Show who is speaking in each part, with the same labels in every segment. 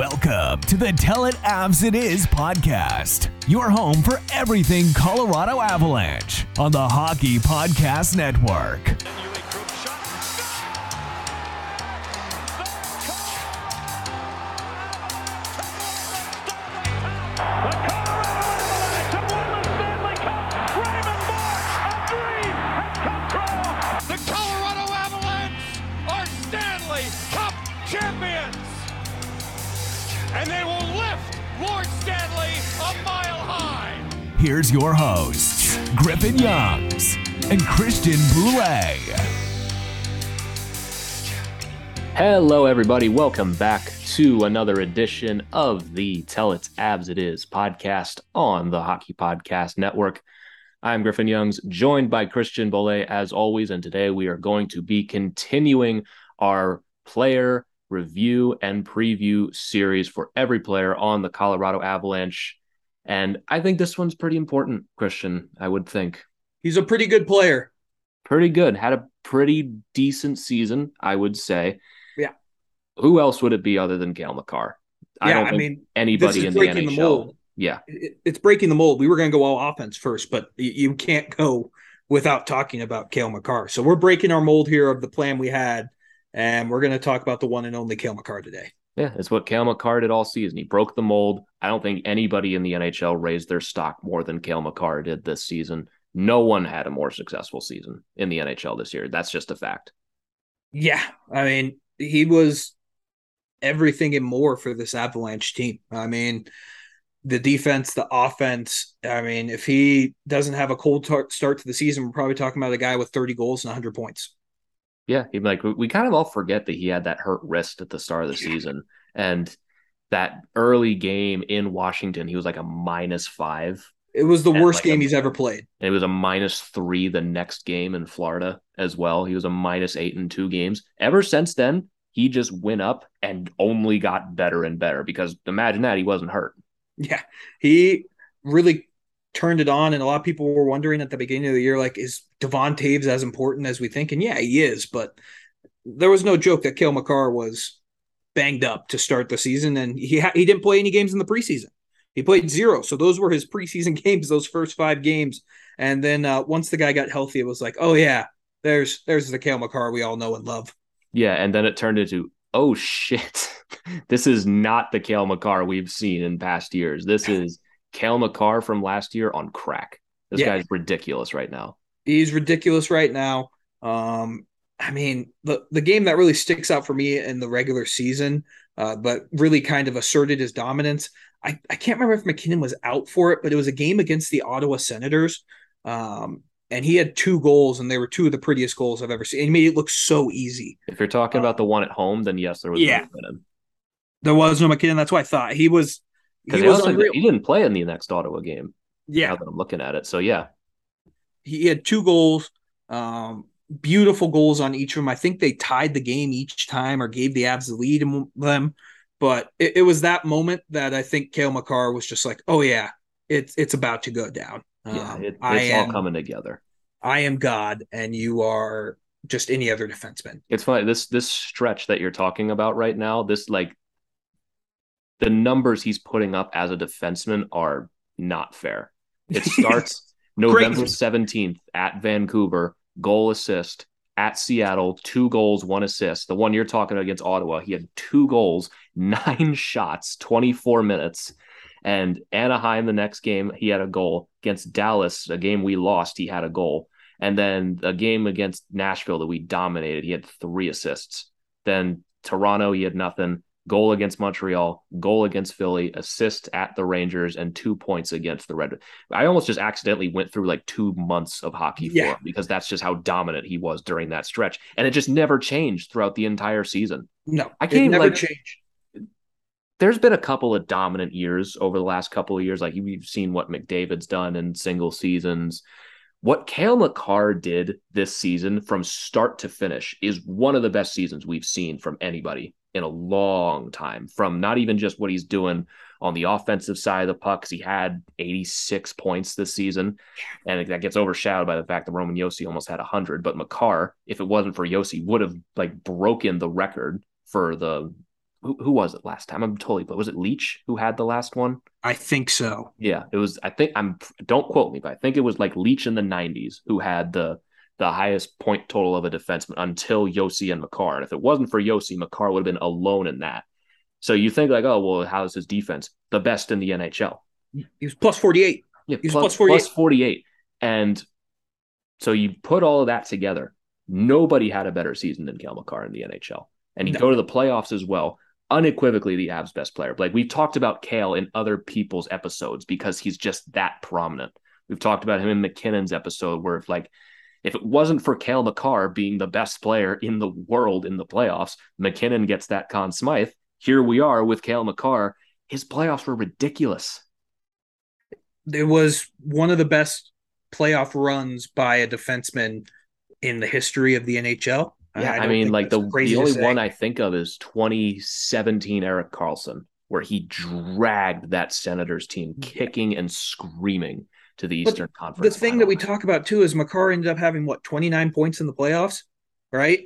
Speaker 1: Welcome to the Tell It Avs It Is podcast, your home for everything Colorado Avalanche on the Hockey Podcast Network. Here's your hosts, Griffin Youngs and Christian Bolle.
Speaker 2: Hello, everybody. Welcome back to another edition of the Tell It's Avs It Is podcast on the Hockey Podcast Network. I'm Griffin Youngs, joined by Christian Bolle as always. And today we are going to be continuing our player review and preview series for every player on the Colorado Avalanche. And I think this one's pretty important, Christian, I would think.
Speaker 3: He's a pretty good player.
Speaker 2: Pretty good. Had a pretty decent season, I would say.
Speaker 3: Yeah.
Speaker 2: Who else would it be other than Cale Makar? I
Speaker 3: Yeah,
Speaker 2: don't
Speaker 3: I mean,
Speaker 2: anybody in the NHL.
Speaker 3: the mold.
Speaker 2: Yeah.
Speaker 3: It's breaking the mold. We were going to go all offense first, but you can't go without talking about Cale Makar. So we're breaking our mold here of the plan we had, and we're going to talk about the one and only Cale Makar today.
Speaker 2: Yeah, it's what Cale Makar did all season. He broke the mold. I don't think anybody in the NHL raised their stock more than Cale Makar did this season. No one had a more successful season in the NHL this year. That's just a fact.
Speaker 3: Yeah, I mean, he was everything and more for this Avalanche team. I mean, the defense, the offense. I mean, if he doesn't have a cold tar- start to the season, we're probably talking about a guy with 30 goals and 100 points.
Speaker 2: Yeah, he like we kind of all forget that he had that hurt wrist at the start of the season, and that early game in Washington, he was like a minus five,
Speaker 3: It was the worst
Speaker 2: like
Speaker 3: game
Speaker 2: a-
Speaker 3: he's ever played.
Speaker 2: and it was a minus three the next game in Florida as well. He was a minus eight in two games. Ever since then, he just went up and only got better and better. Because imagine that he wasn't hurt.
Speaker 3: Yeah, he really turned it on, and a lot of people were wondering at the beginning of the year, like, is Devon Toews as important as we think? And yeah, he is, but there was no joke that Cale Makar was banged up to start the season, and he ha- he didn't play any games in the preseason. He played zero, so those were his preseason games, those first five games. And then uh, once the guy got healthy, it was like, oh yeah, there's there's the Cale Makar we all know and love.
Speaker 2: Yeah, and then it turned into oh shit, this is not the Cale Makar we've seen in past years. This is Cale Makar from last year on crack. This
Speaker 3: Yeah.
Speaker 2: guy's ridiculous right now.
Speaker 3: He's ridiculous right now. Um, I mean, the the game that really sticks out for me in the regular season, uh, but really kind of asserted his dominance. I, I can't remember if MacKinnon was out for it, but it was a game against the Ottawa Senators. Um, and he had two goals, and they were two of the prettiest goals I've ever seen. He made it look so easy.
Speaker 2: If you're talking
Speaker 3: Uh,
Speaker 2: about the one at home, then yes, there was
Speaker 3: yeah.
Speaker 2: no MacKinnon.
Speaker 3: There was no MacKinnon. That's what I thought. He was he
Speaker 2: also- he didn't play in the next Ottawa game.
Speaker 3: Yeah,
Speaker 2: Now that I'm looking at it, so yeah,
Speaker 3: he had two goals, um, beautiful goals on each of them. I think they tied the game each time or gave the Avs the lead in them. But it, it was that moment that I think Cale Makar was just like, "Oh yeah, it's it's about to go down.
Speaker 2: yeah,
Speaker 3: Um,
Speaker 2: it, it's
Speaker 3: I
Speaker 2: all
Speaker 3: am
Speaker 2: coming together.
Speaker 3: I am God, and you are just any other defenseman."
Speaker 2: It's funny this this stretch that you're talking about right now. This like the numbers he's putting up as a defenseman are not fair. It starts November seventeenth at Vancouver, goal assist at Seattle, two goals, one assist. The one you're talking about against Ottawa, he had two goals, nine shots, 24 minutes. And Anaheim, the next game, he had a goal. Against Dallas, a game we lost, he had a goal. And then a game against Nashville that we dominated, he had three assists. Then Toronto, he had nothing. Goal against Montreal, goal against Philly, assist at the Rangers, and two points against the Red. I almost just accidentally went through like two months of hockey for him because that's just how dominant he was during that stretch. And it just never changed throughout the entire season.
Speaker 3: No,
Speaker 2: I can't,
Speaker 3: never
Speaker 2: like-
Speaker 3: change.
Speaker 2: there's been a couple of dominant years over the last couple of years. Like we've seen what McDavid's done in single seasons. What Cale Makar did this season from start to finish is one of the best seasons we've seen from anybody in a long time. From not even just what he's doing on the offensive side of the puck, 'cause he had 86 points this season. And that gets overshadowed by the fact that Roman Josi almost had 100. But Makar, if it wasn't for Josi, would have like broken the record for the who, who was it last time? I'm totally, but was it Leetch who had the last one?
Speaker 3: I think so.
Speaker 2: Yeah, it was. I think I'm. Don't quote me, but I think it was like Leetch in the '90s who had the the highest point total of a defenseman until Josi and Makar. And if it wasn't for Josi, Makar would have been alone in that. So you think like, oh well, how's his defense? The best in the NHL.
Speaker 3: He was plus 48.
Speaker 2: Yeah,
Speaker 3: He's
Speaker 2: plus,
Speaker 3: plus 48.
Speaker 2: plus 48. And so you put all of that together. Nobody had a better season than Cale Makar in the NHL. And you
Speaker 3: No.
Speaker 2: go to the playoffs as well. Unequivocally, the Avs' best player. Like we've talked about Cale in other people's episodes because he's just that prominent. We've talked about him in MacKinnon's episode where if like if it wasn't for Cale Makar being the best player in the world in the playoffs, MacKinnon gets that Conn Smythe. Here we are with Cale Makar. His playoffs were ridiculous.
Speaker 3: It was one of the best playoff runs by a defenseman in the history of the NHL.
Speaker 2: Yeah, I,
Speaker 3: don't
Speaker 2: mean, like the the only one I think of is 2017 Erik Karlsson, where he dragged that Senators team kicking and screaming to the
Speaker 3: But
Speaker 2: Conference.
Speaker 3: the thing that we talk about too is Makar ended up having what 29 points in the playoffs, right?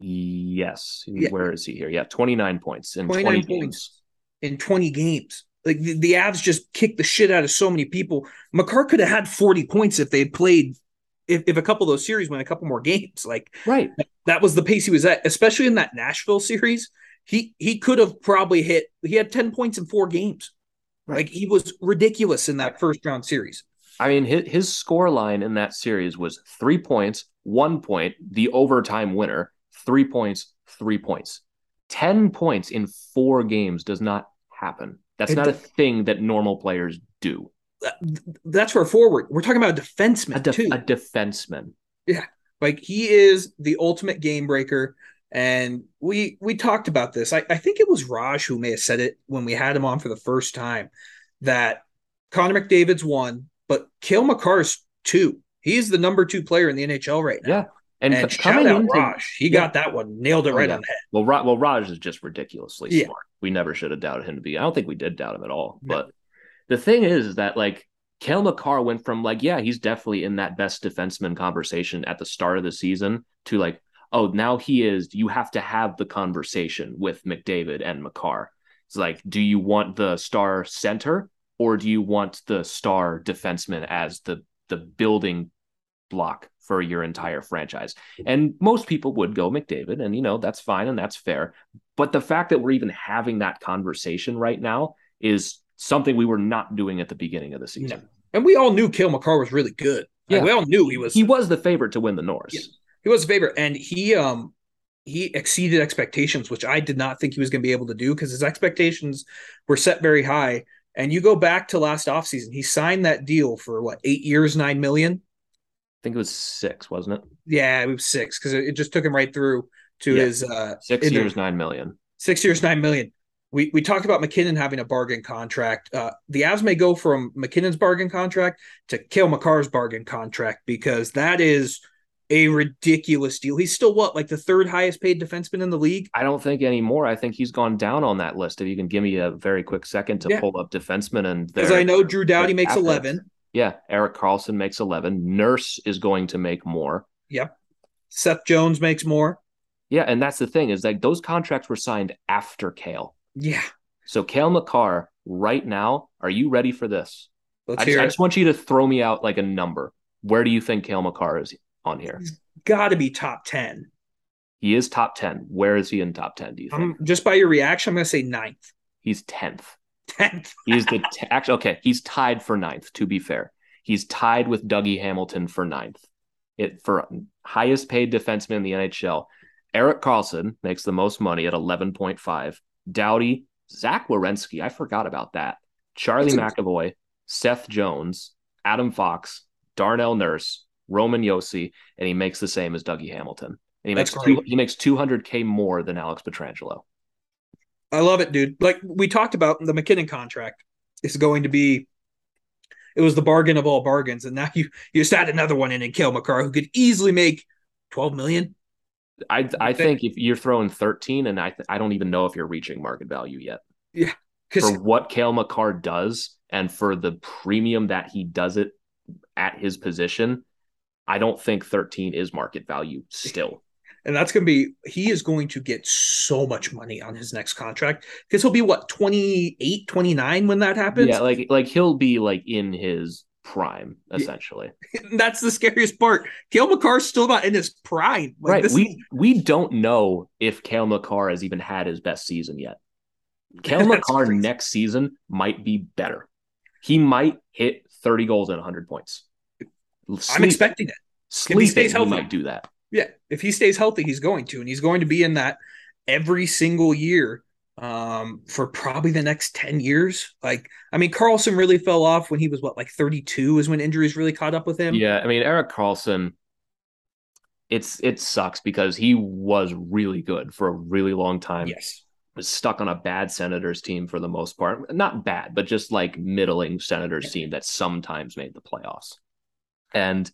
Speaker 2: yes,
Speaker 3: Yeah.
Speaker 2: where is he here? Yeah, 29 points in
Speaker 3: 29
Speaker 2: 20 games.
Speaker 3: points. in 20 games. Like the, the Avs just kicked the shit out of so many people. Makar could have had 40 points if they had played if, if a couple of those series went a couple more games. Like
Speaker 2: Right.
Speaker 3: that was the pace he was at, especially in that Nashville series. He he could have probably hit he had 10 points in four games.
Speaker 2: Right.
Speaker 3: Like he was ridiculous in that first round series.
Speaker 2: I mean, his, his score line in that series was three points, one point, the overtime winner, three points, three points. 10 points in four games does not happen. That's
Speaker 3: It
Speaker 2: not a thing that normal players do.
Speaker 3: That's for a forward. We're talking about a defenseman
Speaker 2: A, def-
Speaker 3: too.
Speaker 2: a defenseman. Yeah.
Speaker 3: Like he is the ultimate game breaker. And we we talked about this. I, I think it was Raj who may have said it when we had him on for the first time that Connor McDavid's one, but Cale Makar's two. He's the number two player in the NHL right now.
Speaker 2: Yeah. And,
Speaker 3: And,
Speaker 2: c-
Speaker 3: shout out
Speaker 2: into
Speaker 3: Raj. He
Speaker 2: Yeah.
Speaker 3: got that one, nailed it
Speaker 2: Oh,
Speaker 3: right
Speaker 2: yeah.
Speaker 3: on the head.
Speaker 2: well, Ra- well, Raj is just ridiculously
Speaker 3: Yeah.
Speaker 2: smart. We never should have doubted him to be. I don't think we did doubt him at all.
Speaker 3: No.
Speaker 2: But the thing is, is that like Cale Makar went from like, yeah, he's definitely in that best defenseman conversation at the start of the season to like, oh, now he is. You have to have the conversation with McDavid and Makar. It's like, do you want the star center or do you want the star defenseman as the the building block for your entire franchise? And most people would go McDavid, and you know that's fine and that's fair. But the fact that we're even having that conversation right now is something we were not doing at the beginning of the season.
Speaker 3: And we all knew Cale Makar was really good. Like,
Speaker 2: Yeah.
Speaker 3: we all knew he was
Speaker 2: He was the favorite to win the Norris.
Speaker 3: Yeah. He was a favorite. And he um he exceeded expectations, which I did not think he was going to be able to do because his expectations were set very high. And you go back to last offseason, he signed that deal for what, eight years, nine million?
Speaker 2: I think it was six, wasn't it?
Speaker 3: Yeah, it was six because it, just took him right through to
Speaker 2: Yeah.
Speaker 3: his uh
Speaker 2: Six
Speaker 3: in the-
Speaker 2: years, nine million.
Speaker 3: six years, nine million. We we talked about MacKinnon having a bargain contract. Uh, the Avs may go from MacKinnon's bargain contract to Cale Makar's bargain contract because that is a ridiculous deal. He's still what, like the third highest paid defenseman in the league?
Speaker 2: I don't think anymore. I think he's gone down on that list. If you can give me a very quick second to
Speaker 3: Yeah.
Speaker 2: pull up defensemen and
Speaker 3: Because I know Drew Doughty
Speaker 2: their
Speaker 3: makes
Speaker 2: assets.
Speaker 3: eleven.
Speaker 2: Yeah, Erik Karlsson makes eleven. Nurse is going to make more.
Speaker 3: Yep. Seth Jones makes more.
Speaker 2: Yeah, and that's the thing is like those contracts were signed after Cale.
Speaker 3: Yeah.
Speaker 2: So Cale Makar, right now, are you ready for this?
Speaker 3: Let's
Speaker 2: I just,
Speaker 3: hear
Speaker 2: I just want you to throw me out like a number. Where do you think Cale Makar is on here.
Speaker 3: He's got to be top 10.
Speaker 2: He is top 10. Where is he in top 10, do you think?
Speaker 3: Um, just by your reaction, I'm going to say ninth.
Speaker 2: He's 10th.
Speaker 3: 10th.
Speaker 2: He's the t- actually okay. He's tied for ninth. To be fair, he's tied with Dougie Hamilton for ninth. It for highest paid defenseman in the NHL. Erik Karlsson makes the most money at eleven point five. Doughty, Zach Werenski, I forgot about that. Charlie
Speaker 3: That's
Speaker 2: McAvoy, Seth Jones, Adam Fox, Darnell Nurse, Roman Josi, and he makes the same as Dougie Hamilton. And he
Speaker 3: That's
Speaker 2: makes two, he makes two hundred k more than Alex Pietrangelo.
Speaker 3: I love it, dude. Like we talked about, the MacKinnon contract is going to be. It was the bargain of all bargains, and now you you just add another one in and Cale Makar, who could easily make twelve million.
Speaker 2: I I
Speaker 3: think-
Speaker 2: if you're throwing 13, and I th- I don't even know if you're reaching market value yet
Speaker 3: Because
Speaker 2: for what Cale Makar does and for the premium that he does it at his position. I don't think 13 is market value still.
Speaker 3: and that's going to be he is going to get so much money on his next contract because he'll be what 28 29 when that happens
Speaker 2: yeah, like like he'll be like in his prime essentially.
Speaker 3: that's the scariest part Cale Makar's still not in his prime Like,
Speaker 2: right.
Speaker 3: this
Speaker 2: We
Speaker 3: is-
Speaker 2: we don't know if Cale Makar has even had his best season yet.
Speaker 3: Cale
Speaker 2: Makar
Speaker 3: crazy.
Speaker 2: next season might be better. He might hit 30 goals and 100 points.
Speaker 3: I'm expecting it
Speaker 2: sleeping,
Speaker 3: stays
Speaker 2: he
Speaker 3: healthy.
Speaker 2: might do that.
Speaker 3: yeah if he stays healthy he's going to and he's going to be in that every single year um for probably the next 10 years like i mean karlsson really fell off when he was what like 32 is when injuries really caught up with him
Speaker 2: Yeah, I mean Erik Karlsson. It's it sucks because he was really good for a really long time.
Speaker 3: yes
Speaker 2: Was stuck on a bad Senators team for the most part. Not bad, but just like middling Senators team that sometimes made the playoffs. And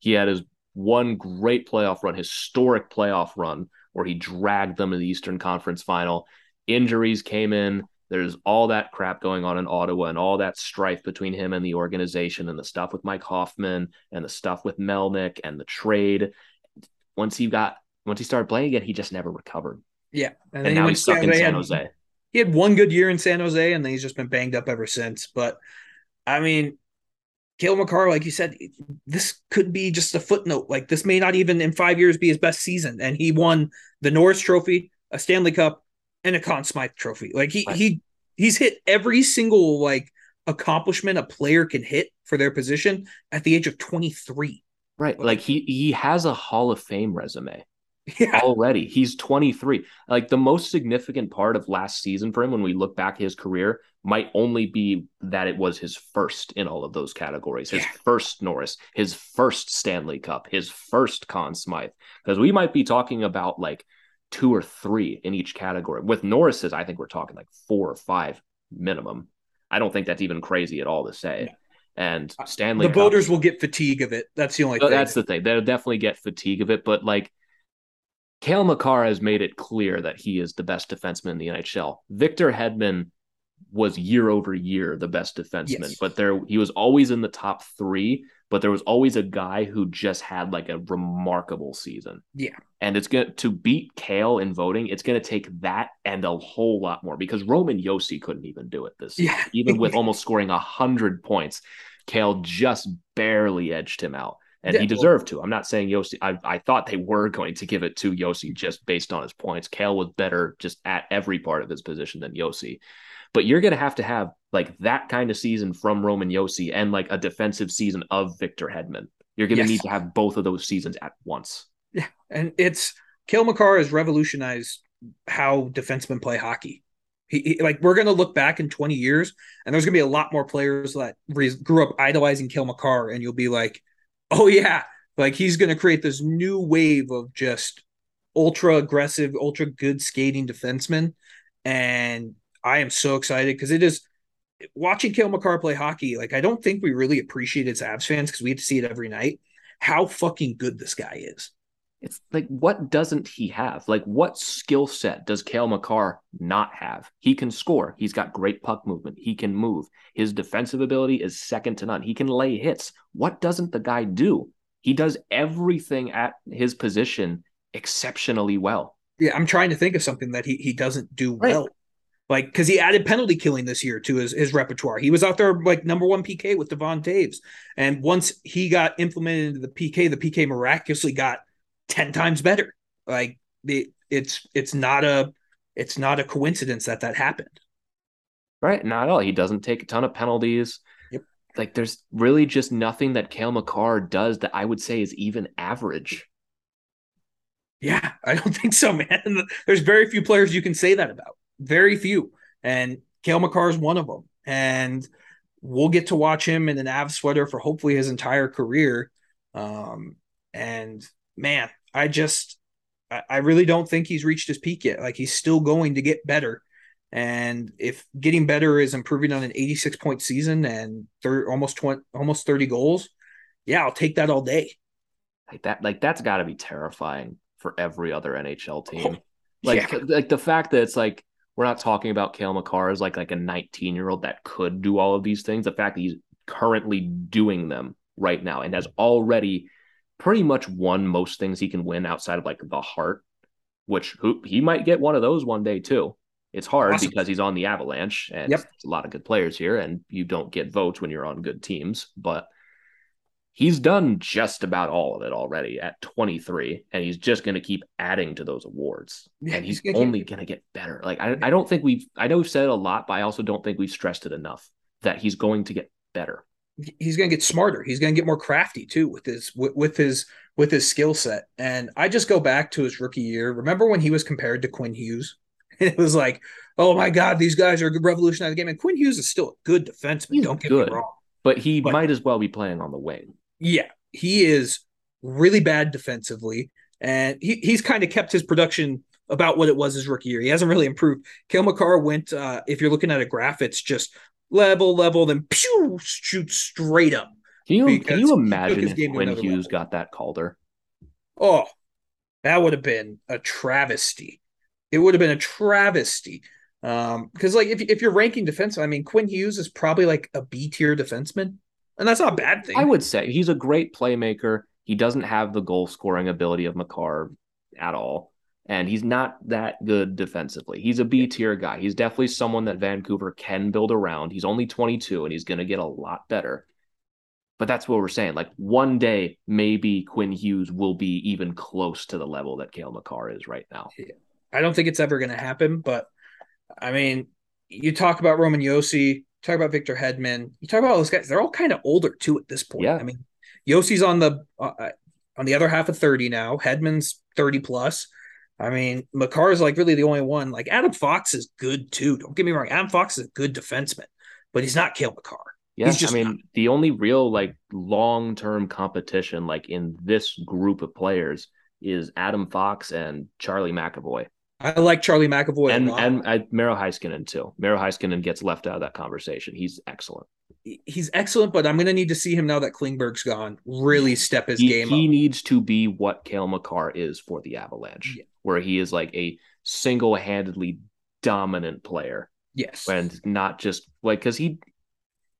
Speaker 2: he had his one great playoff run, historic playoff run, where he dragged them to the Eastern Conference final. Injuries came in. There's all that crap going on in Ottawa and all that strife between him and the organization and the stuff with Mike Hoffman and the stuff with Melnyk and the trade. Once he got once he started playing again, he just never recovered.
Speaker 3: yeah
Speaker 2: And,
Speaker 3: then he
Speaker 2: now he's stuck in
Speaker 3: San. Jose. he had one good year in San Jose, and then he's just been banged up ever since. But I mean, Cale Makar, like you said, this could be just a footnote. Like this may not even in five years be his best season, and he won the Norris Trophy, a Stanley Cup, and a Conn Smythe Trophy. Like he
Speaker 2: Right.
Speaker 3: he he's hit every single like accomplishment a player can hit for their position at the age of twenty three.
Speaker 2: Right. Like he he has a Hall of Fame resume.
Speaker 3: Yeah,
Speaker 2: already. He's 23. Like the most significant part of last season for him when we look back his career might only be that it was his first in all of those categories. His
Speaker 3: Yeah.
Speaker 2: first Norris, his first Stanley Cup, his first Conn Smythe. Because we might be talking about like two or three in each category. With Norris's, I think we're talking like four or five minimum. I don't think that's even crazy at all to say. And uh, Stanley
Speaker 3: the
Speaker 2: Cups-
Speaker 3: voters will get fatigue of it. That's the only
Speaker 2: so
Speaker 3: thing.
Speaker 2: that's the thing. They'll definitely get fatigue of it, but like Cale Makar has made it clear that he is the best defenseman in the NHL. Victor Hedman was year over year the best defenseman,
Speaker 3: Yes.
Speaker 2: but there he was always in the top three, but there was always a guy who just had like a remarkable season.
Speaker 3: Yeah.
Speaker 2: And it's going to beat Cale in voting, it's going to take that and a whole lot more because Roman Josi couldn't even do it this season.
Speaker 3: Yeah.
Speaker 2: even with almost scoring a hundred points, Cale just barely edged him out. And
Speaker 3: Yeah,
Speaker 2: he
Speaker 3: well-
Speaker 2: deserved to. I'm not saying Josi. I, I thought they were going to give it to Josi just based on his points. Cale was better just at every part of his position than Josi. But you're going to have to have like that kind of season from Roman Josi and like a defensive season of Victor Hedman. You're going to
Speaker 3: Yes.
Speaker 2: need to have both of those seasons at once.
Speaker 3: Yeah, and it's Cale Makar has revolutionized how defensemen play hockey. He, he- like we're gonna look back in 20 years, and there's gonna be a lot more players that re- grew up idolizing Cale Makar, and you'll be like, oh yeah, like he's gonna create this new wave of just ultra aggressive, ultra good skating defensemen, and I am so excited because it is watching Cale Makar play hockey. Like I don't think we really appreciate it as Avs fans because we have to see it every night. How fucking good this guy is.
Speaker 2: It's like, what doesn't he have? Like, what skill set does Cale Makar not have? He can score. He's got great puck movement. He can move. His defensive ability is second to none. He can lay hits. What doesn't the guy do? He does everything at his position exceptionally well.
Speaker 3: Yeah, I'm trying to think of something that he, he doesn't do
Speaker 2: Right.
Speaker 3: well. Like, because he added penalty killing this year to his, his repertoire. He was out there like number one PK with Devon Toews. And once he got implemented into the PK, the PK miraculously got 10 times better. Like the it's it's not a it's not a coincidence that that happened.
Speaker 2: Right, not at all. He doesn't take a ton of penalties.
Speaker 3: Yep.
Speaker 2: Like there's really just nothing that Cale Makar does that I would say is even average.
Speaker 3: Yeah, I don't think so, man. There's very few players you can say that about. Very few. And Cale Makar is one of them. And we'll get to watch him in an Av sweater for hopefully his entire career. Um, and man, I just I really don't think he's reached his peak yet. Like he's still going to get better. And if getting better is improving on an 86 point season and thir- almost 20, almost 30 goals, yeah, I'll take that all day.
Speaker 2: Like that, like that's got to be terrifying for every other NHL team.
Speaker 3: Oh,
Speaker 2: like,
Speaker 3: yeah.
Speaker 2: like the fact that it's like we're not talking about Cale Makar as like like a 19 year old that could do all of these things. The fact that he's currently doing them right now and has already pretty much won most things he can win outside of like the heart, which who, he might get one of those one day too. It's hard
Speaker 3: Awesome.
Speaker 2: because he's on the Avalanche and
Speaker 3: Yep.
Speaker 2: a lot of good players here, and you don't get votes when you're on good teams. But he's done just about all of it already at 23, and he's just going to keep adding to those awards.
Speaker 3: Yeah,
Speaker 2: and he's,
Speaker 3: he's
Speaker 2: only going to get better. Like I, I don't think we've, I know we've said it a lot, but I also don't think we've stressed it enough that he's going to get better.
Speaker 3: He's going to get smarter. He's going to get more crafty too with his with, with his with his skill set. And I just go back to his rookie year. Remember when he was compared to Quinn Hughes? And it was like, oh my God, these guys are revolutionizing the game. And Quinn Hughes is still a good defenseman.
Speaker 2: He's
Speaker 3: don't get
Speaker 2: good.
Speaker 3: me wrong.
Speaker 2: But he
Speaker 3: But-
Speaker 2: might as well be playing on the wing.
Speaker 3: Yeah, he is really bad defensively, and he, he's kind of kept his production about what it was his rookie year. He hasn't really improved. Cale Makar went, uh, if you're looking at a graph, it's just level, level, then pew, shoot straight up.
Speaker 2: Can you can you imagine if Quinn Hughes
Speaker 3: level.
Speaker 2: got that Calder?
Speaker 3: Oh, that would have been a travesty. It would have been a travesty. Um, because like if if you're ranking defense, I mean Quinn Hughes is probably like a B tier defenseman, and that's not a bad thing.
Speaker 2: I would say he's a great playmaker. He doesn't have the goal scoring ability of Makar at all. And he's not that good defensively. He's a B tier guy. He's definitely someone that Vancouver can build around. He's only 22 and he's going to get a lot better. But that's what we're saying. Like one day, maybe Quinn Hughes will be even close to the level that Cale Makar is right now.
Speaker 3: I don't think it's ever going to happen, but I mean, you talk about Roman Josi, talk about Victor Hedman, you talk about all those guys. They're all kind of older too at this point.
Speaker 2: Yeah.
Speaker 3: I mean, Josi's on the uh, on the other half of thirty now. Hedman's thirty plus. I mean, Makar is like really the only one. Like Adam Fox is good too. Don't get me wrong. Adam Fox is a good defenseman, but he's not Cale Makar.
Speaker 2: Yeah,
Speaker 3: just
Speaker 2: I mean,
Speaker 3: not.
Speaker 2: the only real like long-term competition like in this group of players is Adam Fox and Charlie McAvoy.
Speaker 3: I like Charlie McAvoy
Speaker 2: and
Speaker 3: a lot.
Speaker 2: and Miro Heiskanen too. Miro Heiskanen gets left out of that conversation. He's excellent.
Speaker 3: he's excellent, but I'm going to need to see him now that Klingberg's gone. Really step his
Speaker 2: He,
Speaker 3: game
Speaker 2: he
Speaker 3: up.
Speaker 2: needs to be what Cale Makar is for the Avalanche,
Speaker 3: Yeah.
Speaker 2: Where he is like a single-handedly dominant player,
Speaker 3: Yes.
Speaker 2: and not just like because he,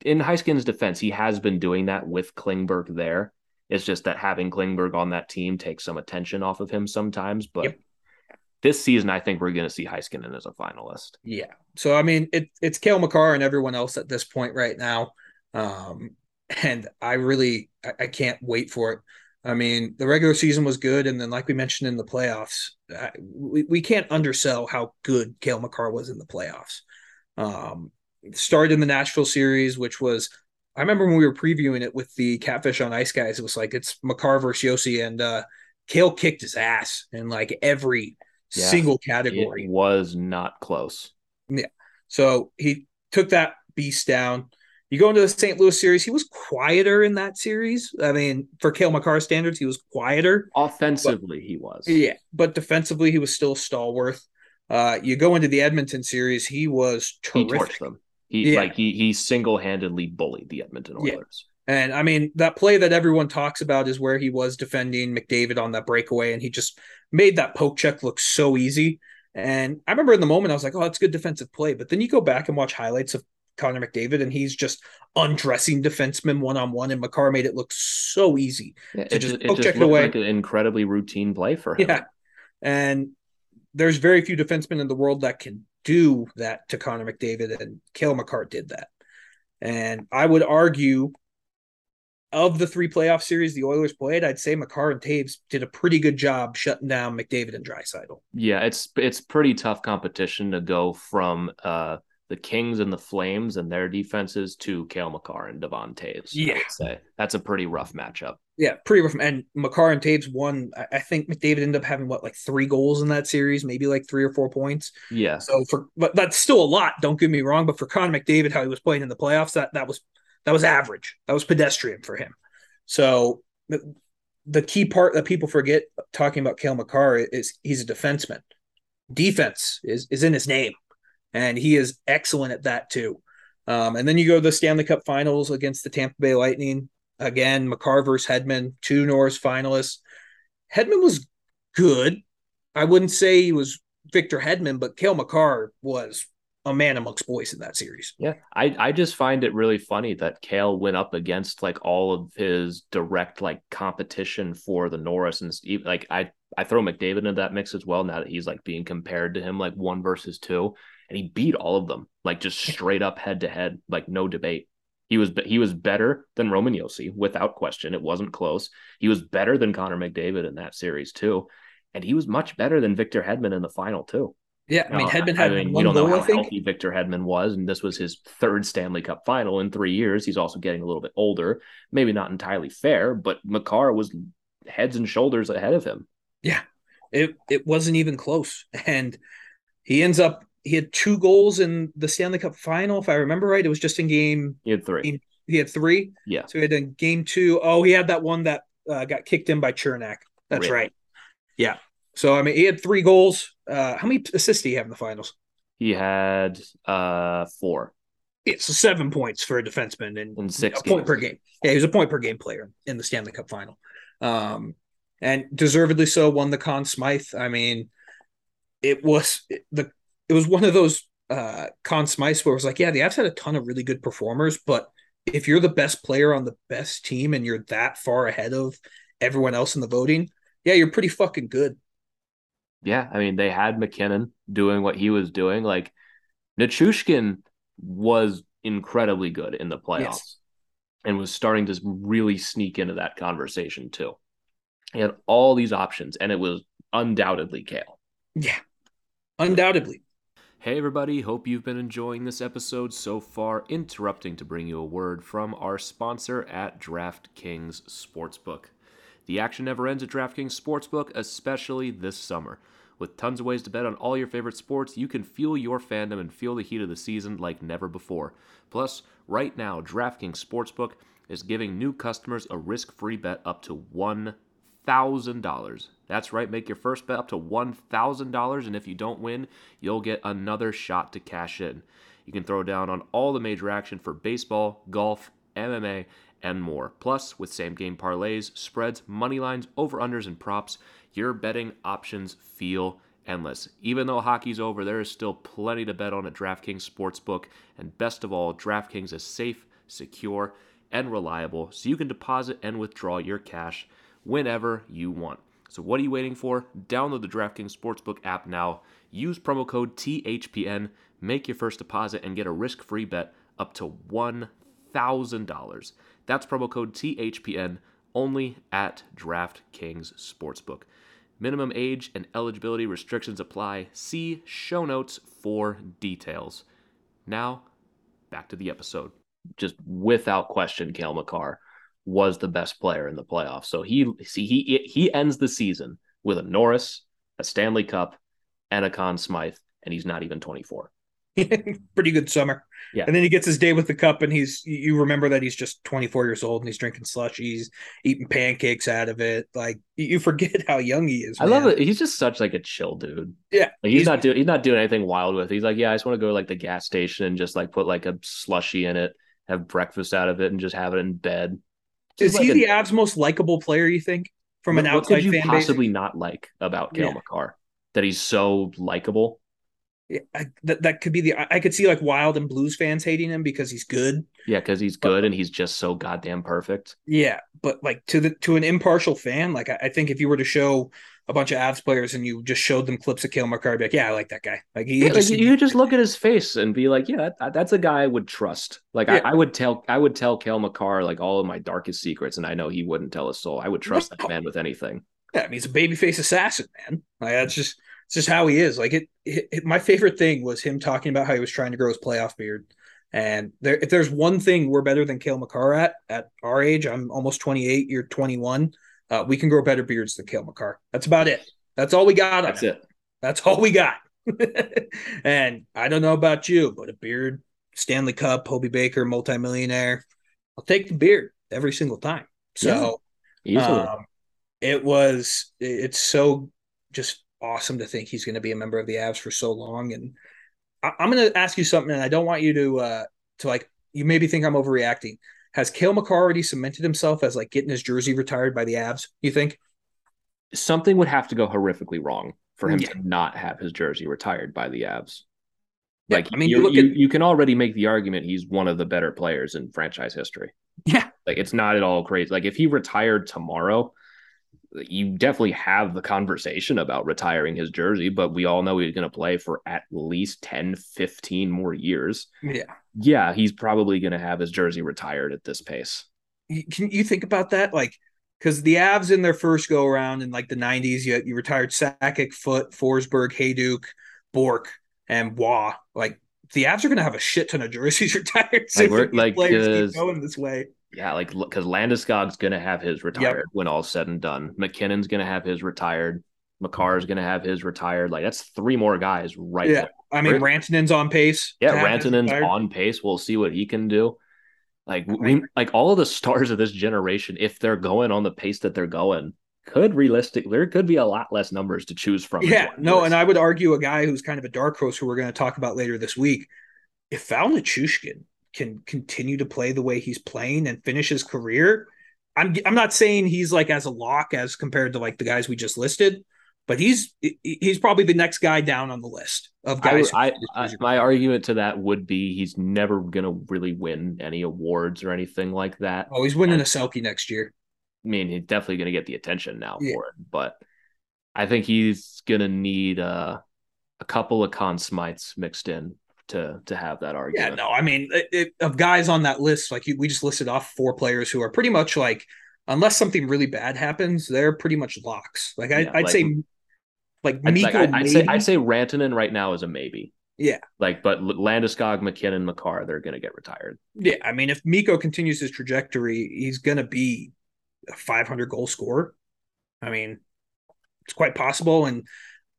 Speaker 2: in Heiskanen's defense, he has been doing that with Klingberg there. It's just that having Klingberg on that team takes some attention off of him sometimes. But
Speaker 3: Yep.
Speaker 2: this season, I think we're going to see Heiskanen as a finalist.
Speaker 3: Yeah. So I mean, it, it's Kale McCarr and everyone else at this point right now, um, and I really I, I can't wait for it. I mean, the regular season was good, and then like we mentioned in the playoffs, I, we we can't undersell how good Cale Makar was in the playoffs. Um, started in the Nashville series, which was I remember when we were previewing it with the Catfish on Ice guys, it was like it's Makar versus Josi, and uh, Cale kicked his ass in like every
Speaker 2: Yeah.
Speaker 3: single category.
Speaker 2: Was not close. Yeah.
Speaker 3: So he took that beast down. You go into the St. Louis series, he was quieter in that series. I mean, for Cale Makar standards, he was quieter.
Speaker 2: Offensively, he was.
Speaker 3: Yeah, but defensively, he was still stalwart. Uh, you go into the Edmonton series, he was
Speaker 2: he
Speaker 3: terrific.
Speaker 2: torched them. He
Speaker 3: Yeah.
Speaker 2: like he he single handedly bullied the Edmonton
Speaker 3: Yeah.
Speaker 2: Oilers.
Speaker 3: And I mean, that play that everyone talks about is where he was defending McDavid on that breakaway, and he just made that poke check look so easy. And I remember in the moment, I was like, oh, that's good defensive play. But then you go back and watch highlights of Connor McDavid, and he's just undressing defensemen one on one, and Makar made it look so easy.
Speaker 2: Yeah,
Speaker 3: To
Speaker 2: it
Speaker 3: just
Speaker 2: just, it just
Speaker 3: away.
Speaker 2: like an incredibly routine play for him.
Speaker 3: Yeah. And there's very few defensemen in the world that can do that to Connor McDavid, and Cale Makar did that. And I would argue of the three playoff series the Oilers played, I'd say Makar and Toews did a pretty good job shutting down McDavid and Draisaitl.
Speaker 2: Yeah, it's it's pretty tough competition to go from uh the Kings and the Flames and their defenses to Cale Makar and Devon Toews.
Speaker 3: Yeah.
Speaker 2: Say that's a pretty rough matchup.
Speaker 3: Yeah, pretty rough. And Makar and Toews won. I think McDavid ended up having what like three goals in that series, maybe like three or four points.
Speaker 2: Yeah.
Speaker 3: So for but that's still a lot. Don't get me wrong, but for Connor McDavid, how he was playing in the playoffs, that that was that was average. That was pedestrian for him. So the key part that people forget talking about Cale Makar is he's a defenseman. Defense is is in his name and he is excellent at that too. Um, and then you go to the Stanley Cup Finals against the Tampa Bay Lightning. Again, McCarver's Hedman, two Norris finalists. Hedman was good. I wouldn't say he was Victor Hedman, but Cale Makar was a man amongst boys in that series.
Speaker 2: Yeah, I I just find it really funny that Cale went up against like all of his direct like competition for the Norris and like I I throw McDavid into that mix as well now that he's like being compared to him like one versus two and he beat all of them like just straight up head to head, like no debate. He was he was better than Roman Josi without question. It wasn't close. He was better than Connor McDavid in that series too, and he was much better than Victor Hedman in the final too.
Speaker 3: Yeah, I mean Hedman had I mean,
Speaker 2: one don't goal, know how healthy Victor Hedman was, and this was his third Stanley Cup final in three years. He's also getting a little bit older. Maybe not entirely fair, but Makar was heads and shoulders ahead of him.
Speaker 3: Yeah, it it wasn't even close, and he ends up he had two goals in the Stanley Cup final, if I remember right. It was just in game.
Speaker 2: He had three.
Speaker 3: Game, he had three.
Speaker 2: Yeah.
Speaker 3: So he had in game two. Oh, he had that one that uh, got kicked in by Cernak. That's really? right. Yeah. So I mean, he had three goals. Uh, how many assists did he have in the finals?
Speaker 2: He had uh four.
Speaker 3: Yeah, so seven points for a defenseman and
Speaker 2: in six
Speaker 3: a games. point per game. Yeah, he was a point per game player in the Stanley Cup final. Um, and deservedly so won the Conn Smythe. I mean, it was the it was one of those uh Conn Smythe where it was like, yeah, the Avs had a ton of really good performers, but if you're the best player on the best team and you're that far ahead of everyone else in the voting, yeah, you're pretty fucking good.
Speaker 2: Yeah, I mean, they had MacKinnon doing what he was doing. Like Nichushkin was incredibly good in the playoffs yes. and was starting to really sneak into that conversation too. He had all these options, and it was undoubtedly Cale.
Speaker 3: Yeah, undoubtedly.
Speaker 2: Hey, everybody, hope you've been enjoying this episode so far. Interrupting to bring you a word from our sponsor at DraftKings Sportsbook. The action never ends at DraftKings Sportsbook, especially this summer. With tons of ways to bet on all your favorite sports, you can fuel your fandom and feel the heat of the season like never before. Plus, right now, DraftKings Sportsbook is giving new customers a risk free bet up to $1,000. That's right, make your first bet up to $1,000, and if you don't win, you'll get another shot to cash in. You can throw down on all the major action for baseball, golf, MMA, and more. Plus, with same game parlays, spreads, money lines, over unders, and props, your betting options feel endless. Even though hockey's over, there is still plenty to bet on at DraftKings Sportsbook, and best of all, DraftKings is safe, secure, and reliable, so you can deposit and withdraw your cash whenever you want. So what are you waiting for? Download the DraftKings Sportsbook app now. Use promo code THPN, make your first deposit, and get a risk-free bet up to $1,000. That's promo code THPN only at DraftKings Sportsbook. Minimum age and eligibility restrictions apply. See show notes for details. Now, back to the episode. Just without question, Cale Makar was the best player in the playoffs. So he see he he ends the season with a Norris, a Stanley Cup, and a Conn Smythe, and he's not even 24.
Speaker 3: Pretty good summer.
Speaker 2: Yeah.
Speaker 3: And then he gets his day with the cup, and he's you remember that he's just 24 years old and he's drinking slushies, eating pancakes out of it. Like you forget how young he is.
Speaker 2: Man. I love it. He's just such like a chill dude.
Speaker 3: Yeah.
Speaker 2: Like, he's, he's, not doing he's not doing anything wild with. It. He's like, yeah, I just want to go to like the gas station and just like put like a slushy in it, have breakfast out of it, and just have it in bed.
Speaker 3: Is like he a, the Avs most likable player? You think from
Speaker 2: what,
Speaker 3: an outside
Speaker 2: what could you
Speaker 3: fan
Speaker 2: possibly
Speaker 3: base?
Speaker 2: not like about Cale yeah. Makar that he's so likable?
Speaker 3: Yeah, I, that that could be the. I could see like Wild and Blues fans hating him because he's good.
Speaker 2: Yeah, because he's good and he's just so goddamn perfect.
Speaker 3: Yeah, but like to the to an impartial fan, like I, I think if you were to show a bunch of Avs players and you just showed them clips of Cale Makar, be like, yeah, I like that guy. Like, he
Speaker 2: Yeah,
Speaker 3: just,
Speaker 2: like, you just look at his face and be like, yeah, that, that's a guy I would trust. Like
Speaker 3: Yeah.
Speaker 2: I, I would tell, I would tell Cale Makar like all of my darkest secrets, and I know he wouldn't tell a soul. I would trust that man with anything.
Speaker 3: yeah, I mean, he's a babyface assassin, man. Like, that's just it's just how he is. Like it, it, it- my favorite thing was him talking about how he was trying to grow his playoff beard. And there, if there's one thing we're better than Cale Makar at at our age, I'm almost 28, you're 21. Uh, we can grow better beards than Cale Makar. That's about it. That's all we got.
Speaker 2: That's
Speaker 3: him.
Speaker 2: it.
Speaker 3: That's all we got. and I don't know about you, but a beard, Stanley Cup, Hobey Baker, multimillionaire. I'll take the beard every single time. So
Speaker 2: Easily.
Speaker 3: um, it was it's so just awesome to think he's going to be a member of the Avs for so long. And I, I'm going to ask you something, and I don't want you to uh to like you maybe think I'm overreacting. Has Cale Makar already cemented himself as like getting his jersey retired by the Avs? You think?
Speaker 2: Something would have to go horrifically wrong for him
Speaker 3: Yeah.
Speaker 2: to not have his jersey retired by the Avs.
Speaker 3: Yeah,
Speaker 2: Like
Speaker 3: I mean,
Speaker 2: you,
Speaker 3: you look
Speaker 2: you,
Speaker 3: at-
Speaker 2: you can already make the argument he's one of the better players in franchise history.
Speaker 3: Yeah.
Speaker 2: Like it's not at all crazy. Like if he retired tomorrow, you definitely have the conversation about retiring his jersey, but we all know he's going to play for at least 10, 15 more years.
Speaker 3: Yeah.
Speaker 2: Yeah, he's probably going to have his jersey retired at this pace.
Speaker 3: Can you think about that? Like, because the Avs in their first go around in like the 90s, you, you retired Sakic, Foote, Forsberg, Hejduk, Bourque, and Roy. Like, the Avs are going to have a shit ton of jerseys retired. So
Speaker 2: Like, like,
Speaker 3: players
Speaker 2: uh,
Speaker 3: keep going this way.
Speaker 2: Yeah, like because Landeskog's going to have his retired when all's said and done. MacKinnon's going to have his retired. Makar's going to have his retired. Like that's three more guys right
Speaker 3: Yeah.
Speaker 2: there.
Speaker 3: I mean,
Speaker 2: We're-
Speaker 3: Rantanen's on pace.
Speaker 2: Yeah, Rantanen's on pace. We'll see what he can do. Like we, like all of the stars of this generation, if they're going on the pace that they're going, could realistic there could be a lot less numbers to choose from.
Speaker 3: Yeah, no,
Speaker 2: list.
Speaker 3: and I would argue a guy who's kind of a dark horse who we're going to talk about later this week. If Val Nichushkin can continue to play the way he's playing and finish his career, I'm I'm not saying he's like as a lock as compared to like the guys we just listed, but he's he's probably the next guy down on the list of guys.
Speaker 2: I,
Speaker 3: who-
Speaker 2: I, my argument to that would be he's never gonna really win any awards or anything like that.
Speaker 3: oh, he's winning a Selke next year.
Speaker 2: I mean, he's definitely going to get the attention now
Speaker 3: Yeah.
Speaker 2: for it, but I think he's going to need uh, a couple of Conn Smythes mixed in to to have that argument.
Speaker 3: Yeah, no, I mean, it, it- of guys on that list, like you, we just listed off four players who are pretty much like, unless something really bad happens, they're pretty much locks. Like I,
Speaker 2: Yeah,
Speaker 3: I'd
Speaker 2: like-
Speaker 3: say, like
Speaker 2: I'd,
Speaker 3: Mikko,
Speaker 2: like, I, would say. I'd say Rantanen right now is a maybe.
Speaker 3: Yeah.
Speaker 2: Like, but Landeskog, MacKinnon, Makar, they're going to get retired.
Speaker 3: Yeah, I mean, if Mikko continues his trajectory, he's going to be a 500 goal scorer. I mean, it's quite possible. And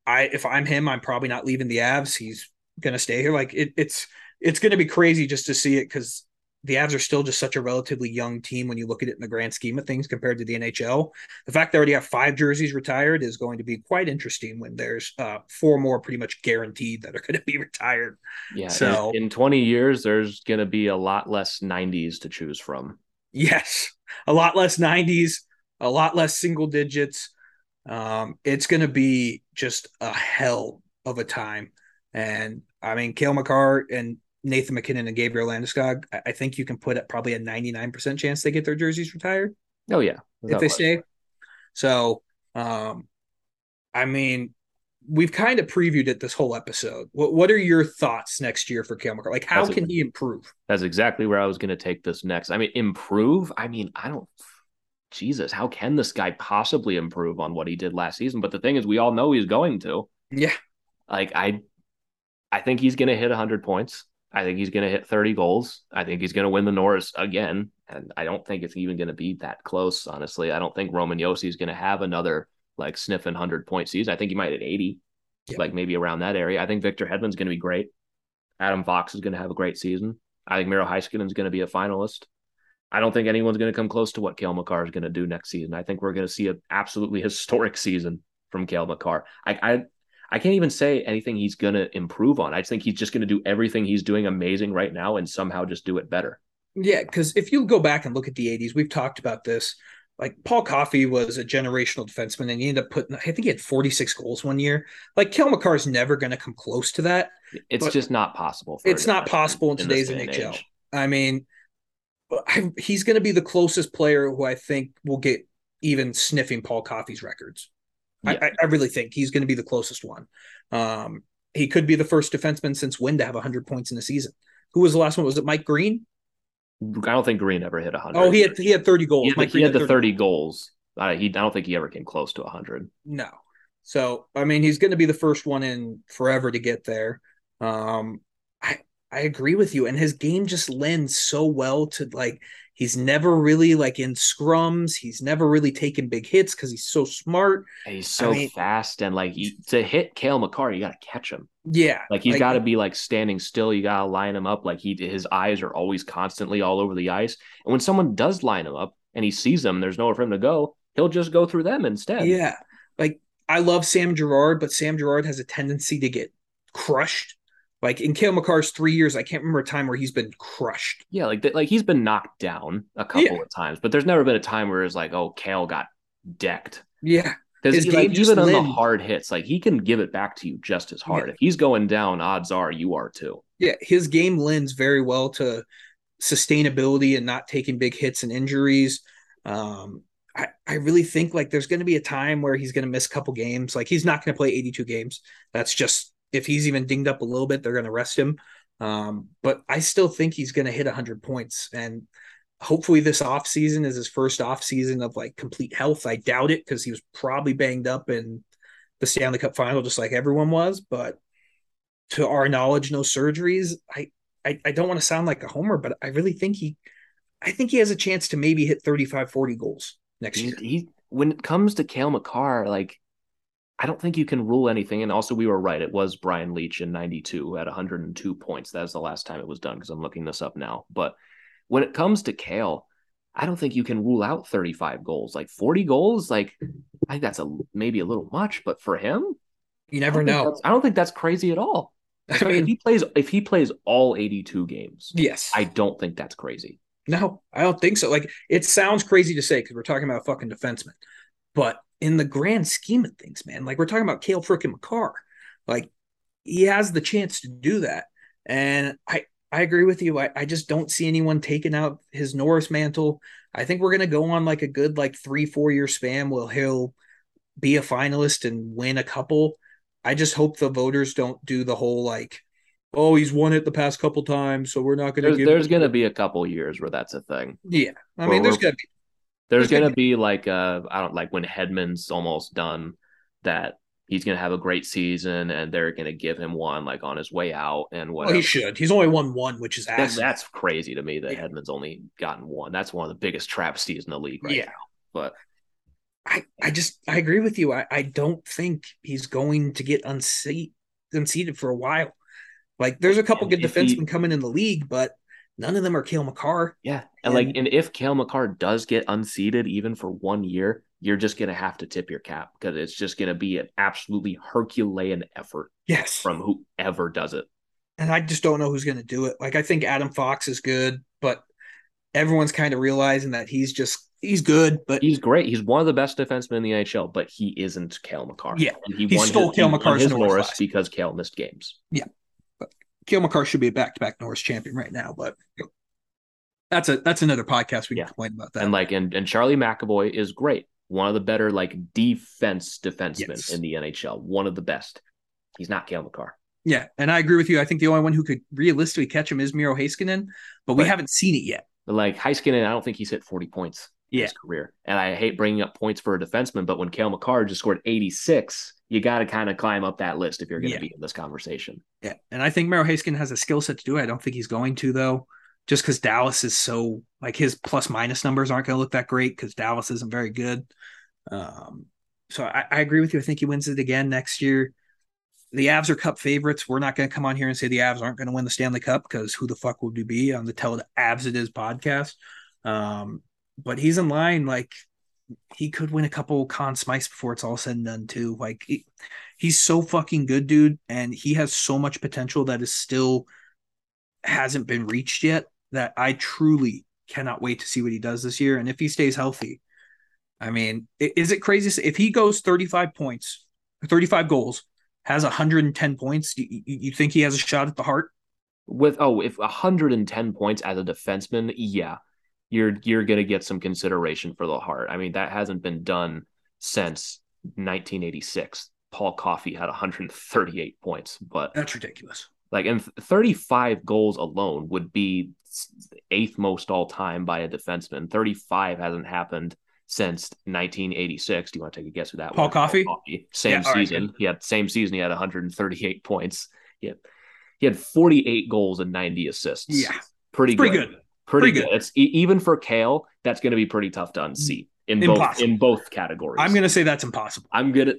Speaker 3: I, if I'm him, I'm probably not leaving the Avs. He's going to stay here. Like it, it's, it's going to be crazy just to see it because the Avs are still just such a relatively young team when you look at it in the grand scheme of things compared to the NHL. The fact they already have five jerseys retired is going to be quite interesting when there's uh, four more pretty much guaranteed that are going to be retired.
Speaker 2: Yeah. in-
Speaker 3: So-
Speaker 2: in, 20 years, there's going to be a lot less 90s to choose from.
Speaker 3: Yes, a lot less 90s, a lot less single digits. Um, it's going to be just a hell of a time. And I mean, Cale Makar and Nathan MacKinnon and Gabriel Landeskog, I, think you can put at probably a 99% chance they get their jerseys retired
Speaker 2: Oh, yeah.
Speaker 3: if they stay. So, um, I mean, we've kind of previewed it this whole episode. What, what are your thoughts next year for Cale Makar? Like, how
Speaker 2: That's a-
Speaker 3: can he improve?
Speaker 2: That's exactly where I was going to take this next. I mean, improve. I mean, I don't. Jesus, how can this guy possibly improve on what he did last season? But the thing is, we all know he's going to.
Speaker 3: Yeah.
Speaker 2: Like I, I think he's going to hit 100 points. I think he's going to hit 30 goals. I think he's going to win the Norris again, and I don't think it's even going to be that close. Honestly, I don't think Roman Josi is going to have another like sniffing 100 point season. I think he might hit 80,
Speaker 3: Yeah.
Speaker 2: like maybe around that area. I think Victor Hedman's going to be great. Adam Fox is going to have a great season. I think Miro Heiskanen is going to be a finalist. I don't think anyone's going to come close to what Cale Makar is going to do next season. I think we're going to see an absolutely historic season from Cale Makar. I, I, I can't even say anything he's going to improve on. I just think he's just going to do everything he's doing amazing right now and somehow just do it better.
Speaker 3: Yeah, because if you go back and look at the 80s, we've talked about this. Like Paul Coffey was a generational defenseman, and he ended up putting, I think he had 46 goals one year. Like Cale Makar is never going to come close to that.
Speaker 2: It's just not possible. For
Speaker 3: It's not possible in
Speaker 2: this
Speaker 3: today's NHL.
Speaker 2: age.
Speaker 3: I mean, I, he's going to be the closest player who I think will get even sniffing Paul Coffey's records. Yeah. I, I, really think he's going to be the closest one. Um, he could be the first defenseman since when to have 100 points in a season. Who was the last one? Was it Mike Green?
Speaker 2: I don't think Green ever hit 100.
Speaker 3: Oh, he had he had 30 goals.
Speaker 2: He had, he had the 30, 30 goals. Uh, he I don't think he ever came close to 100.
Speaker 3: No. So I mean, he's going to be the first one in forever to get there. Um, I I agree with you, and his game just lends so well to like He's never really like in scrums. He's never really taken big hits because he's so smart.
Speaker 2: he's so I mean, fast and like he, to hit Cale Makar, you got to catch him.
Speaker 3: Yeah,
Speaker 2: like he's like, got to be like standing still. You got to line him up. Like he, his eyes are always constantly all over the ice. And when someone does line him up and he sees them, there's nowhere for him to go. He'll just go through them instead.
Speaker 3: Yeah, like I love Sam Girard, but Sam Girard has a tendency to get crushed like in Cale Makar's three years, I can't remember a time where he's been crushed.
Speaker 2: Yeah, like like he's been knocked down a couple yeah. of times, but there's never been a time where it's like, oh, Cale got decked.
Speaker 3: Yeah,
Speaker 2: because like, even on the hard hits, like he can give it back to you just as hard. Yeah. If he's going down, odds are you are too.
Speaker 3: Yeah, his game lends very well to sustainability and not taking big hits and injuries. Um, I, I really think like there's going to be a time where he's going to miss a couple games. Like he's not going to play 82 games. That's just if he's even dinged up a little bit, they're going to rest him. Um, but I still think he's going to hit 100 points. And hopefully, this off season is his first off season of like complete health. I doubt it because he was probably banged up in the Stanley Cup final, just like everyone was. But to our knowledge, no surgeries. I, I, I don't want to sound like a homer, but I really think he, I think he has a chance to maybe hit 35, 40 goals next year.
Speaker 2: He, when it comes to Cale Makar, like I don't think you can rule anything. And also, we were right. It was Brian Leetch in 92 at 102 points. That's the last time it was done because I'm looking this up now. But when it comes to Cale, I don't think you can rule out 35 goals. Like 40 goals, like I think that's a maybe a little much, but for him,
Speaker 3: you never I know.
Speaker 2: I don't think that's crazy at all. I mean, if he plays if he plays all 82 games,
Speaker 3: yes,
Speaker 2: I don't think that's crazy.
Speaker 3: No, I don't think so. Like it sounds crazy to say because we're talking about a fucking defenseman, but in the grand scheme of things, man, like we're talking about Cale frickin' Makar. Like he has the chance to do that. And I I agree with you. I, I just don't see anyone taking out his Norris mantle. I think we're gonna go on like a good like three, four year span where he'll be a finalist and win a couple. I just hope the voters don't do the whole like, oh, he's won it the past couple times, so we're not going to
Speaker 2: give. There's going to be a couple years where that's a thing.
Speaker 3: Yeah, I mean, there's going to be
Speaker 2: there's gonna be like uh I don't like when Hedman's almost done that he's gonna have a great season and they're gonna give him one like on his way out and what
Speaker 3: well, he should. He's only won one, which is
Speaker 2: that's, that's crazy to me that yeah. Hedman's only gotten one. That's one of the biggest travesties in the league right yeah. now. But
Speaker 3: I, I just I agree with you. I, I don't think he's going to get unseat, unseated for a while. Like there's a couple good defensemen he, coming in the league, but none of them are Cale Makar.
Speaker 2: Yeah. And, and like, and if Cale Makar does get unseated even for one year, you're just going to have to tip your cap because it's just going to be an absolutely Herculean effort.
Speaker 3: Yes.
Speaker 2: From whoever does it.
Speaker 3: And I just don't know who's going to do it. Like, I think Adam Fox is good, but everyone's kind of realizing that he's just, he's good, but
Speaker 2: he's great. He's one of the best defensemen in the NHL, but he isn't Cale Makar.
Speaker 3: Yeah. And he, he stole his, Cale Makar's
Speaker 2: his Norris because Cale missed games.
Speaker 3: Yeah. Cale Makar should be a back-to-back Norris champion right now, but that's a that's another podcast we can yeah. complain about that.
Speaker 2: And like and, and Charlie McAvoy is great. One of the better like defense defensemen yes. in the NHL. One of the best. He's not Cale Makar.
Speaker 3: Yeah, and I agree with you. I think the only one who could realistically catch him is Miro Heiskanen, but we right. haven't seen it yet.
Speaker 2: But like Heiskanen, I don't think he's hit 40 points in yeah. his career. And I hate bringing up points for a defenseman, but when Cale Makar just scored 86, you got to kind of climb up that list if you're going to yeah. be in this conversation.
Speaker 3: Yeah. And I think Miro Heiskanen has a skill set to do it. I don't think he's going to, though, just because Dallas is so, like, his plus minus numbers aren't going to look that great because Dallas isn't very good. Um, so I, I, agree with you. I think he wins it again next year. The Avs are Cup favorites. We're not going to come on here and say the Avs aren't going to win the Stanley Cup because who the fuck would we be on the Tell the Avs It Is podcast? Um, but he's in line. Like he could win a couple Conn Smythes before it's all said and done too. Like he, he's so fucking good, dude, and he has so much potential that is still hasn't been reached yet. That I truly cannot wait to see what he does this year. And if he stays healthy, I mean, is it crazy if he goes 35 points, 35 goals, has 110 points? You, you think he has a shot at the Hart?
Speaker 2: With oh, if 110 points as a defenseman, yeah, you're you're going to get some consideration for the Hart. I mean, that hasn't been done since 1986. Paul Coffey had 138 points, but
Speaker 3: That's ridiculous.
Speaker 2: like and 35 goals alone would be eighth most all time by a defenseman. 35 hasn't happened since 1986. Do you want to take a guess who that
Speaker 3: Paul
Speaker 2: was?
Speaker 3: Coffey?
Speaker 2: Same
Speaker 3: Yeah, all right,
Speaker 2: season. he had same season. He had 138 points. He had, he had 48 goals and 90 assists.
Speaker 3: Yeah.
Speaker 2: pretty
Speaker 3: Pretty
Speaker 2: good.
Speaker 3: good.
Speaker 2: Pretty,
Speaker 3: Pretty
Speaker 2: good.
Speaker 3: good.
Speaker 2: It's even for Cale. That's going to be pretty tough to unseat in both in both categories.
Speaker 3: I'm gonna say that's impossible.
Speaker 2: I'm good at.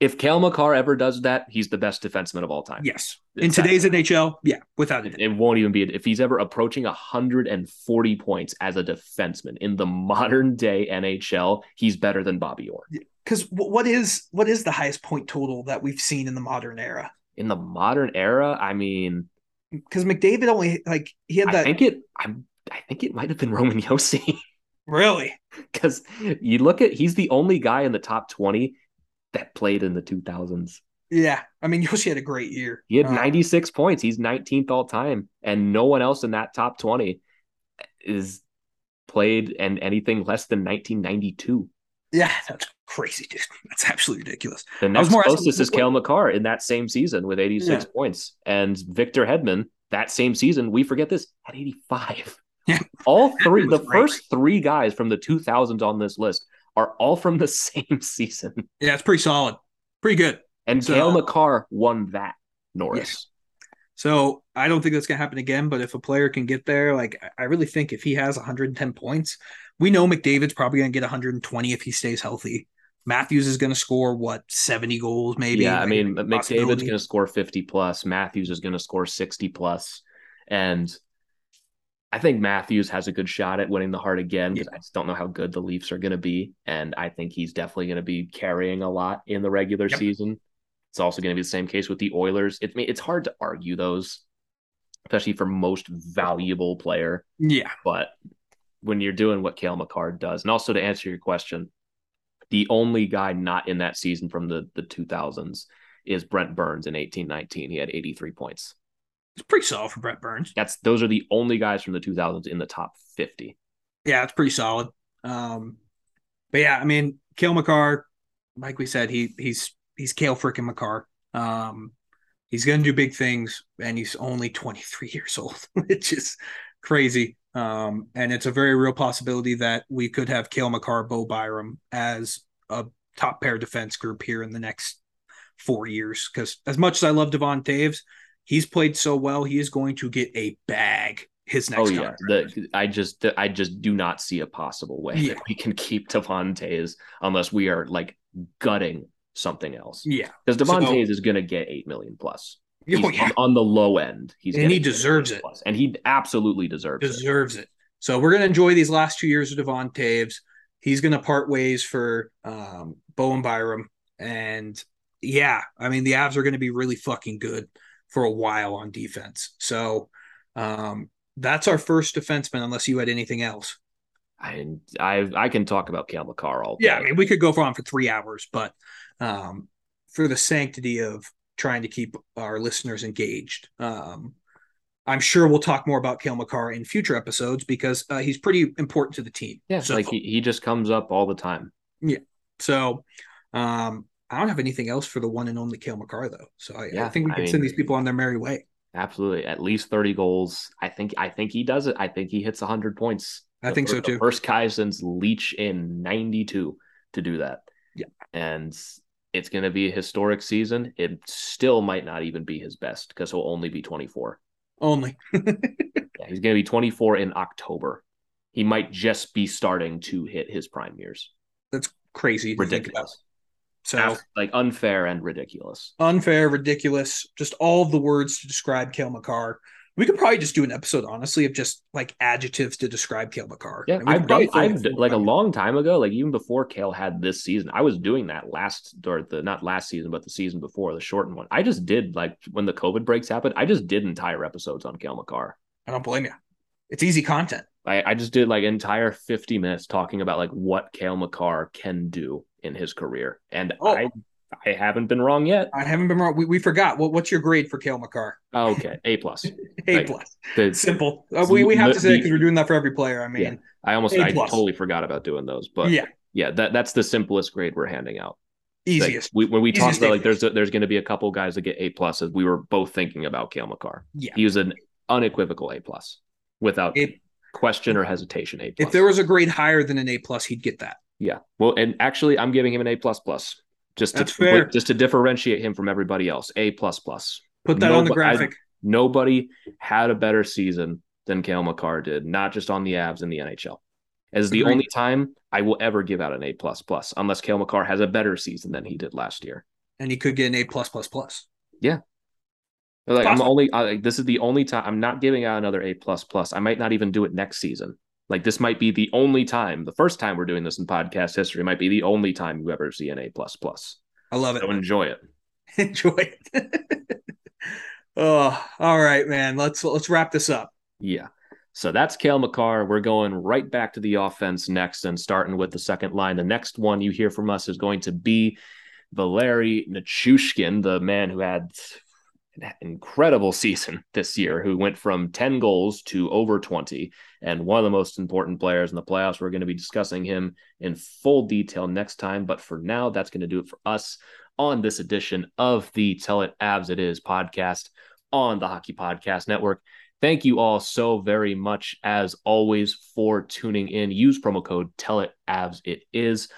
Speaker 2: If Cale Makar ever does that, he's the best defenseman of all time.
Speaker 3: Yes. In today's NHL, yeah, without a
Speaker 2: It, it won't even be if he's ever approaching 140 points as a defenseman in the modern day NHL. He's better than Bobby Orr
Speaker 3: Because what is what is the highest point total that we've seen in the modern era?
Speaker 2: in the modern era. I mean,
Speaker 3: Because McDavid only like he had that.
Speaker 2: I think it. I'm. I think it might have been Roman Josi
Speaker 3: really.
Speaker 2: because you look at he's the only guy in the top 20 that played in the 2000s.
Speaker 3: Yeah, I mean Josi had a great year.
Speaker 2: He had
Speaker 3: Um,
Speaker 2: 96 points. He's 19th all time, and no one else in that top 20 is played and anything less than 1992.
Speaker 3: Yeah, that's crazy, dude. That's absolutely ridiculous.
Speaker 2: The
Speaker 3: was
Speaker 2: next closest is Cale Makar in that same season with 86
Speaker 3: Yeah.
Speaker 2: points, and Victor Hedman that same season. We forget this at 85.
Speaker 3: Yeah.
Speaker 2: all three. The
Speaker 3: great.
Speaker 2: first three guys from the 2000s on this list are all from the same season,
Speaker 3: Yeah, it's pretty solid, pretty good.
Speaker 2: and
Speaker 3: So-
Speaker 2: Cale Makar won that. Norris.
Speaker 3: So I don't think that's gonna happen again. But if a player can get there, like I really think if he has 110 points, we know McDavid's probably gonna get 120 if he stays healthy. Matthews is gonna score what 70 goals, maybe.
Speaker 2: Yeah, I mean, McDavid's going to score 50 plus. Matthews is going to score 60 plus. And I think Matthews has a good shot at winning the Hart again because I just don't know how good the Leafs are going to be. And I think he's definitely going to be carrying a lot in the regular
Speaker 3: Yep.
Speaker 2: season. It's also going to be the same case with the Oilers. It's it's hard to argue those, especially for most valuable player.
Speaker 3: Yeah,
Speaker 2: But when you're doing what Cale Makar does, and also to answer your question, the only guy not in that season from the the 2000s is Brent Burns in 1819. He had 83 points.
Speaker 3: it's pretty solid for Brett Burns.
Speaker 2: That's those are the only guys from the 2000s in the top 50.
Speaker 3: Yeah, it's pretty solid. Um, but yeah, I mean, Cale Makar, like we said, he he's he's Cale freaking Makar. Um, he's gonna do big things, and he's only 23 years old, which is crazy. Um, and it's a very real possibility that we could have Cale Makar, Bo Byram as a top pair defense group here in the next four years. Because as much as I love Devon Toews, he's played so well, he is going to get a bag his next
Speaker 2: oh yeah, the, I just I just do not see a possible way
Speaker 3: Yeah.
Speaker 2: that we can keep Devon Toews unless we are like gutting something else.
Speaker 3: yeah.
Speaker 2: Because
Speaker 3: So-
Speaker 2: Devon Toews is going to get 8 million plus.
Speaker 3: Oh, yeah.
Speaker 2: on, on the low end. He's
Speaker 3: And he deserves it.
Speaker 2: plus. and he absolutely deserves, it.
Speaker 3: deserves it. So we're gonna enjoy these last two years of Devon Toews. He's gonna part ways for um, Bo and Byram, and yeah, I mean the Avs are gonna be really fucking good for a while on defense. So um, that's our first defenseman, unless you had anything else.
Speaker 2: I I I can talk about Cale Makar all day.
Speaker 3: Yeah, I mean we could go on for three hours, but um, for the sanctity of trying to keep our listeners engaged, um, I'm sure we'll talk more about Cale Makar in future episodes because uh, he's pretty important to the team.
Speaker 2: yeah,
Speaker 3: so,
Speaker 2: like he, he just comes up all the time. Yeah.
Speaker 3: So um, I don't have anything else for the one and only Cale Makar though. So I, I think we
Speaker 2: I
Speaker 3: can
Speaker 2: mean-
Speaker 3: send these people on their merry way.
Speaker 2: Absolutely, at least thirty goals. I think I think he does it. I think he hits hundred points.
Speaker 3: I
Speaker 2: The
Speaker 3: think
Speaker 2: fir-
Speaker 3: so too.
Speaker 2: First guy since Leetch in '92 to do that.
Speaker 3: Yeah.
Speaker 2: and it's going to be a historic season. It still might not even be his best because he'll only be 24.
Speaker 3: Only.
Speaker 2: Yeah, he's going to be 24 in October. He might just be starting to hit his prime years.
Speaker 3: That's crazy. to think about.
Speaker 2: Ridiculous.
Speaker 3: So
Speaker 2: like unfair and ridiculous.
Speaker 3: unfair, ridiculous, just all the words to describe Cale Makar. We could probably just do an episode, honestly, of just like adjectives to describe Cale Makar.
Speaker 2: Yeah, I've done. I've
Speaker 3: full
Speaker 2: like a long time ago, like even before Cale had this season, I was doing that last or the not last season, but the season before, the shortened one. I just did like when the COVID breaks happened. I just did entire episodes on Cale Makar.
Speaker 3: I don't blame you. It's easy content.
Speaker 2: I, I just did like entire 50 minutes talking about like what Cale Makar can do in his career. And
Speaker 3: Oh.
Speaker 2: I I haven't been wrong yet.
Speaker 3: I haven't been wrong. We, we forgot. What, what's your grade for Cale Makar?
Speaker 2: Oh, okay. A plus.
Speaker 3: A
Speaker 2: Like,
Speaker 3: plus.
Speaker 2: The-
Speaker 3: Simple. Uh, we, we have to say because we're doing that for every player. I mean,
Speaker 2: Yeah. I almost
Speaker 3: A
Speaker 2: I
Speaker 3: plus.
Speaker 2: totally forgot about doing those. But yeah,
Speaker 3: yeah.
Speaker 2: that that's the simplest grade we're handing out.
Speaker 3: Easiest.
Speaker 2: Like, we, when we talked about like there's a, there's going to be a couple guys that get A pluses, we were both thinking about Cale Makar.
Speaker 3: Yeah.
Speaker 2: He was an unequivocal A plus without
Speaker 3: A-
Speaker 2: question or hesitation. A plus.
Speaker 3: If there was a grade higher than an A plus, he'd get that.
Speaker 2: yeah. Well, and actually, I'm giving him an A plus plus just to
Speaker 3: fair.
Speaker 2: just to differentiate him from everybody else. A plus plus.
Speaker 3: Put that on the
Speaker 2: Nobo- I-
Speaker 3: graphic.
Speaker 2: Nobody had a better season than Cale Makar did, not just on the Avs in the NHL. As the
Speaker 3: Agreed.
Speaker 2: only time I will ever give out an A plus plus, unless Cale Makar has a better season than he did last year.
Speaker 3: and he could get an A plus plus plus.
Speaker 2: Like I'm only I, this is the only time I'm not giving out another A plus plus. I might not even do it next season. Like this might be the only time, the first time we're doing this in podcast history might be the only time you ever see an A plus plus.
Speaker 3: I love it.
Speaker 2: So enjoy it.
Speaker 3: Enjoy it. oh, all right, man. Let's let's wrap this up.
Speaker 2: Yeah. So that's Cale Makar. We're going right back to the offense next and starting with the second line. The next one you hear from us is going to be Valeri Nichushkin, the man who had incredible season this year, who went from 10 goals to over 20 and one of the most important players in the playoffs. We're going to be discussing him in full detail next time. But for now, that's going to do it for us on this edition of the Tell It Avs It Is podcast on the Hockey Podcast Network. Thank you all so very much, as always, for tuning in. Use promo code Tell It Avs It Is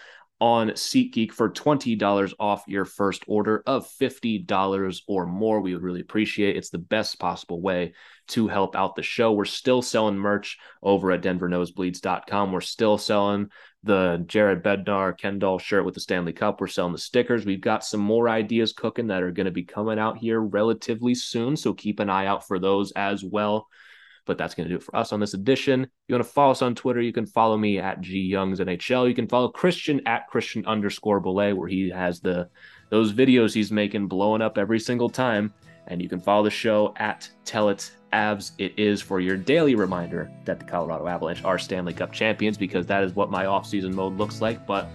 Speaker 2: on SeatGeek for $20 off your first order of $50 or more. We would really appreciate it. It's the best possible way to help out the show. We're still selling merch over at denvernosebleeds.com. We're still selling the Jared Bednar Kendall shirt with the Stanley Cup. We're selling the stickers. We've got some more ideas cooking that are going to be coming out here relatively soon. So keep an eye out for those as well. But that's going to do it for us on this edition. If you want to follow us on Twitter, you can follow me at G Youngs NHL. You can follow Christian at Christian underscore Bolle, where he has the those videos he's making blowing up every single time. And you can follow the show at Tell It Avs It Is for your daily reminder that the Colorado Avalanche are Stanley Cup champions, because that is what my offseason mode looks like. But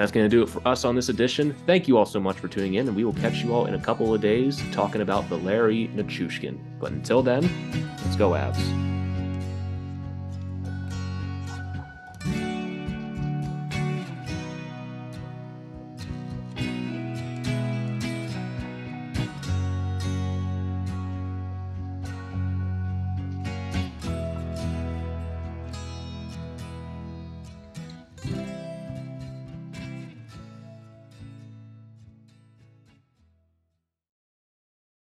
Speaker 2: that's going to do it for us on this edition. Thank you all so much for tuning in, and we will catch you all in a couple of days talking about Valeri Nichushkin. But until then, let's go, Avs.